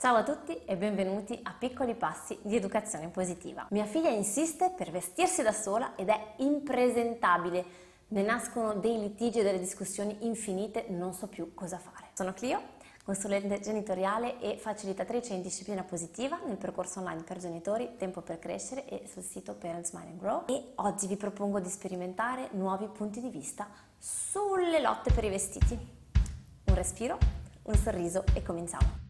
Ciao a tutti e benvenuti a Piccoli Passi di Educazione Positiva. Mia figlia insiste per vestirsi da sola ed è impresentabile. Ne nascono dei litigi e delle discussioni infinite, non so più cosa fare. Sono Clio, consulente genitoriale e facilitatrice in disciplina positiva nel percorso online per genitori Tempo per crescere e sul sito Parents Mind and Grow e oggi vi propongo di sperimentare nuovi punti di vista sulle lotte per i vestiti. Un respiro, un sorriso e cominciamo.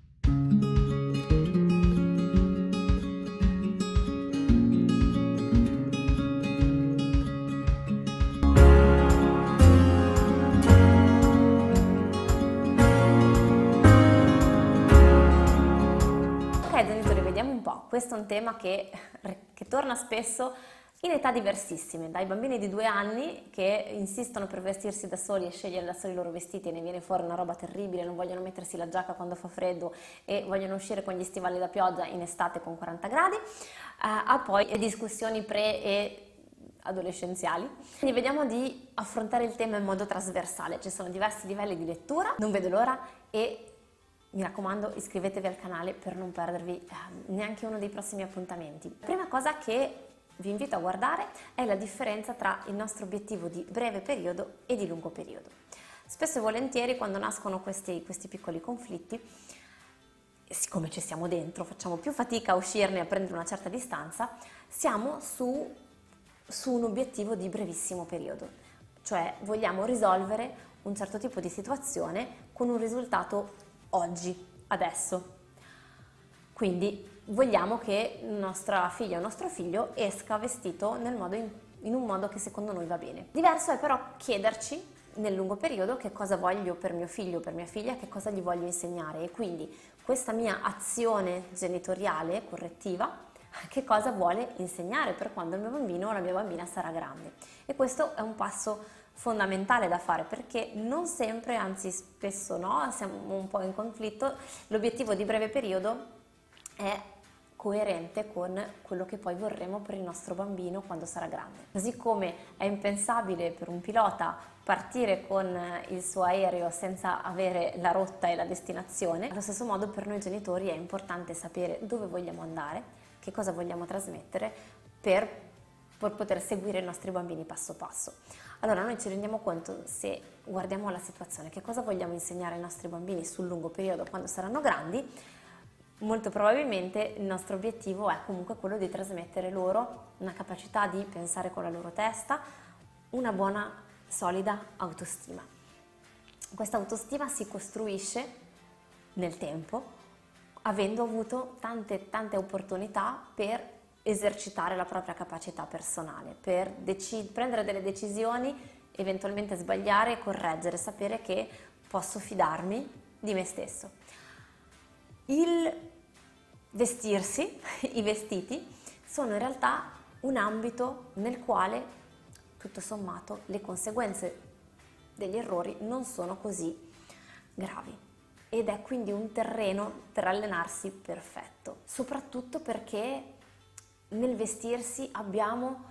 Questo è un tema che, che torna spesso in età diversissime, dai bambini di due anni che insistono per vestirsi da soli e scegliere da soli i loro vestiti e ne viene fuori una roba terribile, non vogliono mettersi la giacca quando fa freddo e vogliono uscire con gli stivali da pioggia in estate con 40 gradi, eh, a poi discussioni pre e adolescenziali. Quindi vediamo di affrontare il tema in modo trasversale, ci sono diversi livelli di lettura, non vedo l'ora e mi raccomando iscrivetevi al canale per non perdervi eh, neanche uno dei prossimi appuntamenti. Prima cosa che vi invito a guardare è la differenza tra il nostro obiettivo di breve periodo e di lungo periodo. Spesso e volentieri quando nascono questi, questi piccoli conflitti, siccome ci siamo dentro, facciamo più fatica a uscirne e a prendere una certa distanza, siamo su, su un obiettivo di brevissimo periodo, cioè vogliamo risolvere un certo tipo di situazione con un risultato oggi, adesso. Quindi vogliamo che nostra figlia o nostro figlio esca vestito in, in un modo che secondo noi va bene. Diverso è però chiederci nel lungo periodo che cosa voglio per mio figlio o per mia figlia, che cosa gli voglio insegnare e quindi questa mia azione genitoriale correttiva che cosa vuole insegnare per quando il mio bambino o la mia bambina sarà grande. E questo è un passo fondamentale da fare perché non sempre, anzi spesso no, siamo un po' in conflitto, l'obiettivo di breve periodo è coerente con quello che poi vorremmo per il nostro bambino quando sarà grande. Così come è impensabile per un pilota partire con il suo aereo senza avere la rotta e la destinazione, allo stesso modo per noi genitori è importante sapere dove vogliamo andare, che cosa vogliamo trasmettere per, per poter seguire i nostri bambini passo passo. Allora noi ci rendiamo conto se guardiamo la situazione, che cosa vogliamo insegnare ai nostri bambini sul lungo periodo quando saranno grandi, molto probabilmente il nostro obiettivo è comunque quello di trasmettere loro una capacità di pensare con la loro testa, una buona, solida autostima. Questa autostima si costruisce nel tempo avendo avuto tante tante opportunità per esercitare la propria capacità personale, per dec- prendere delle decisioni, eventualmente sbagliare e correggere, sapere che posso fidarmi di me stesso. Il vestirsi, i vestiti, sono in realtà un ambito nel quale, tutto sommato, le conseguenze degli errori non sono così gravi ed è quindi un terreno per allenarsi perfetto, soprattutto perché nel vestirsi abbiamo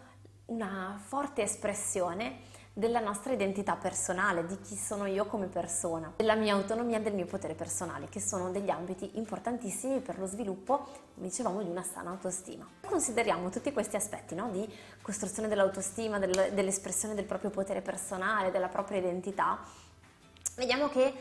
una forte espressione della nostra identità personale, di chi sono io come persona, della mia autonomia e del mio potere personale, che sono degli ambiti importantissimi per lo sviluppo, come dicevamo, di una sana autostima. Consideriamo tutti questi aspetti no? di costruzione dell'autostima, del, dell'espressione del proprio potere personale, della propria identità, vediamo che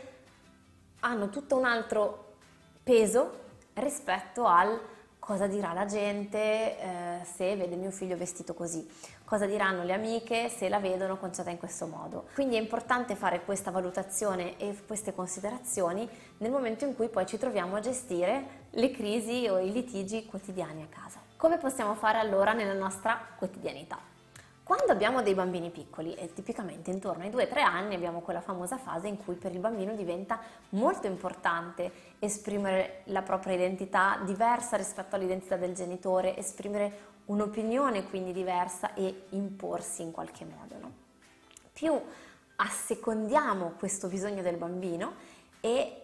hanno tutto un altro peso rispetto al cosa dirà la gente eh, se vede mio figlio vestito così, cosa diranno le amiche se la vedono conciata in questo modo. Quindi è importante fare questa valutazione e queste considerazioni nel momento in cui poi ci troviamo a gestire le crisi o i litigi quotidiani a casa. Come possiamo fare allora nella nostra quotidianità? Quando abbiamo dei bambini piccoli, e tipicamente intorno ai 2-3 anni abbiamo quella famosa fase in cui per il bambino diventa molto importante esprimere la propria identità diversa rispetto all'identità del genitore, esprimere un'opinione quindi diversa e imporsi in qualche modo. No? Più assecondiamo questo bisogno del bambino e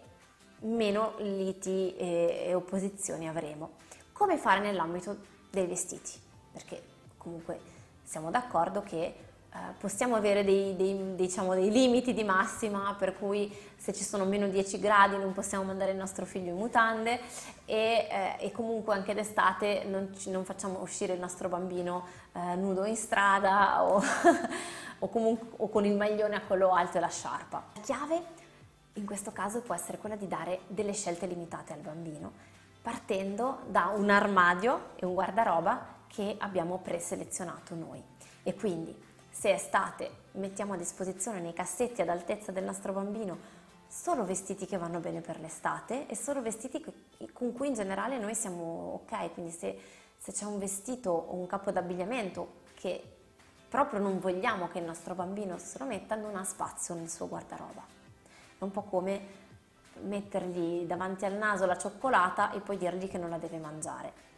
meno liti e, e opposizioni avremo. Come fare nell'ambito dei vestiti? Perché comunque siamo d'accordo che possiamo avere dei, dei, diciamo, dei, limiti di massima per cui se ci sono meno 10 gradi non possiamo mandare il nostro figlio in mutande e, eh, e comunque anche d'estate non, non, facciamo uscire il nostro bambino eh, nudo in strada o, o, comunque, o con il maglione a collo alto e la sciarpa. La chiave in questo caso può essere quella di dare delle scelte limitate al bambino partendo da un armadio e un guardaroba che abbiamo preselezionato noi. E quindi se estate mettiamo a disposizione nei cassetti ad altezza del nostro bambino solo vestiti che vanno bene per l'estate e solo vestiti con cui in generale noi siamo ok, quindi se, se c'è un vestito o un capo d'abbigliamento che proprio non vogliamo che il nostro bambino se lo metta, non ha spazio nel suo guardaroba. È un po' come mettergli davanti al naso la cioccolata e poi dirgli che non la deve mangiare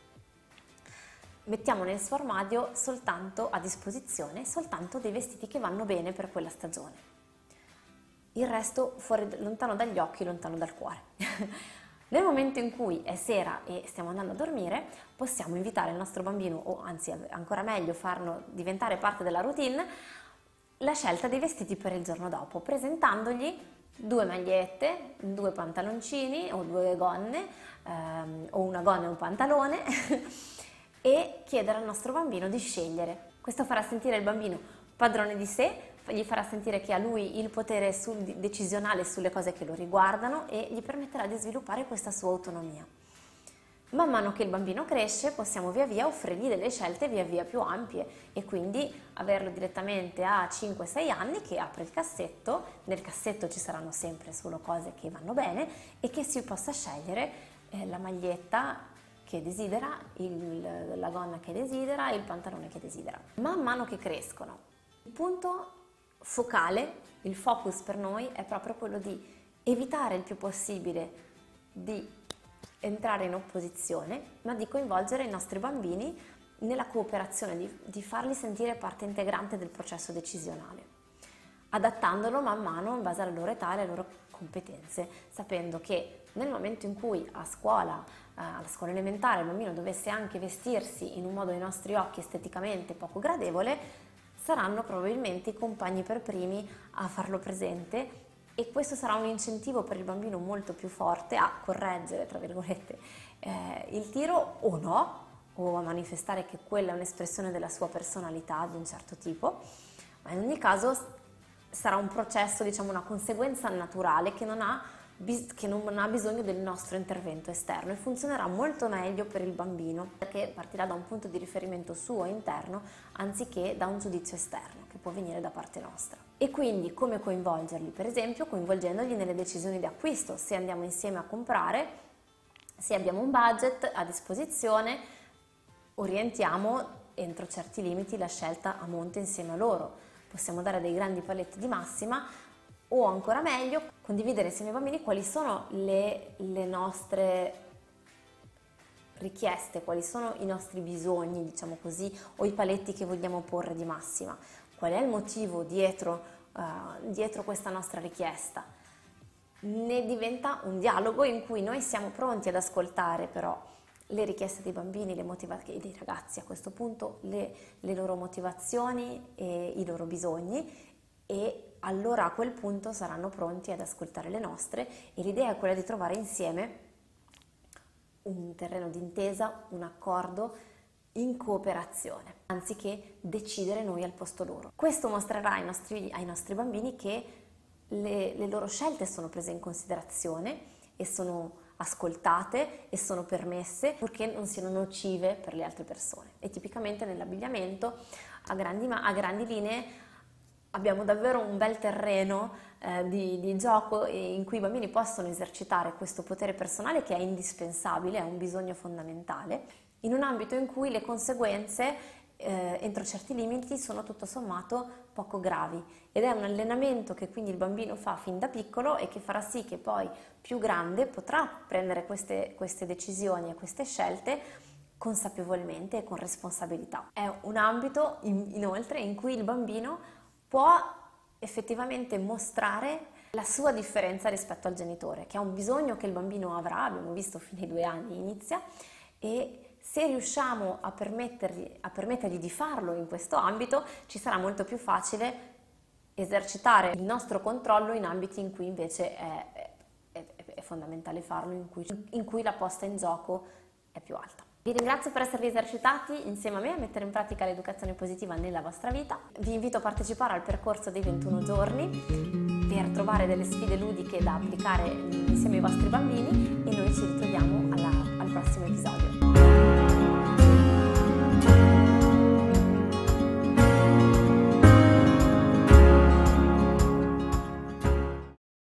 mettiamo nel suo armadio soltanto a disposizione soltanto dei vestiti che vanno bene per quella stagione. Il resto fuori, lontano dagli occhi, lontano dal cuore. Nel momento in cui è sera e stiamo andando a dormire, possiamo invitare il nostro bambino, o anzi ancora meglio farlo diventare parte della routine, la scelta dei vestiti per il giorno dopo, presentandogli due magliette, due pantaloncini o due gonne, ehm, o una gonna e un pantalone e chiedere al nostro bambino di scegliere. Questo farà sentire il bambino padrone di sé, gli farà sentire che ha lui il potere sul, decisionale sulle cose che lo riguardano e gli permetterà di sviluppare questa sua autonomia. Man mano che il bambino cresce possiamo via via offrirgli delle scelte via via più ampie e quindi averlo direttamente a 5-6 anni che apre il cassetto, nel cassetto ci saranno sempre solo cose che vanno bene e che si possa scegliere eh, la maglietta che desidera, il, la gonna che desidera il pantalone che desidera. Man mano che crescono, il punto focale, il focus per noi è proprio quello di evitare il più possibile di entrare in opposizione, ma di coinvolgere i nostri bambini nella cooperazione, di, di farli sentire parte integrante del processo decisionale, adattandolo man mano in base alla loro età e alle loro competenze, sapendo che nel momento in cui a scuola eh, alla scuola elementare il bambino dovesse anche vestirsi in un modo ai nostri occhi esteticamente poco gradevole, saranno probabilmente i compagni per primi a farlo presente e questo sarà un incentivo per il bambino molto più forte a correggere, tra virgolette, eh, il tiro o no, o a manifestare che quella è un'espressione della sua personalità di un certo tipo, ma in ogni caso sarà un processo, diciamo una conseguenza naturale che non ha che non ha bisogno del nostro intervento esterno e funzionerà molto meglio per il bambino perché partirà da un punto di riferimento suo interno anziché da un giudizio esterno che può venire da parte nostra. E quindi come coinvolgerli? Per esempio coinvolgendoli nelle decisioni di acquisto, se andiamo insieme a comprare, se abbiamo un budget a disposizione, orientiamo entro certi limiti la scelta a monte insieme a loro. Possiamo dare dei grandi paletti di massima o ancora meglio condividere insieme ai bambini quali sono le, le nostre richieste, quali sono i nostri bisogni, diciamo così, o i paletti che vogliamo porre di massima, qual è il motivo dietro, uh, dietro questa nostra richiesta. Ne diventa un dialogo in cui noi siamo pronti ad ascoltare però le richieste dei bambini, motivazioni dei ragazzi a questo punto, le, le loro motivazioni e i loro bisogni e allora a quel punto saranno pronti ad ascoltare le nostre e l'idea è quella di trovare insieme un terreno d'intesa, un accordo in cooperazione, anziché decidere noi al posto loro. Questo mostrerà ai nostri, ai nostri bambini che le, le loro scelte sono prese in considerazione e sono ascoltate e sono permesse purché non siano nocive per le altre persone. E tipicamente nell'abbigliamento a grandi, a grandi linee abbiamo davvero un bel terreno eh, di, di, gioco in cui i bambini possono esercitare questo potere personale che è indispensabile, è un bisogno fondamentale, in un ambito in cui le conseguenze eh, entro certi limiti sono tutto sommato poco gravi ed è un allenamento che quindi il bambino fa fin da piccolo e che farà sì che poi più grande potrà prendere queste, queste decisioni e queste scelte consapevolmente e con responsabilità. È un ambito in, inoltre in cui il bambino può effettivamente mostrare la sua differenza rispetto al genitore, che è un bisogno che il bambino avrà, abbiamo visto fino ai due anni inizia, e se riusciamo a permettergli, a permettergli di farlo in questo ambito, ci sarà molto più facile esercitare il nostro controllo in ambiti in cui invece è, è, è fondamentale farlo, in cui, in cui la posta in gioco è più alta. Vi ringrazio per esservi esercitati insieme a me a mettere in pratica l'educazione positiva nella vostra vita. Vi invito a partecipare al percorso dei 21 giorni per trovare delle sfide ludiche da applicare insieme ai vostri bambini e noi ci ritroviamo alla, al prossimo episodio.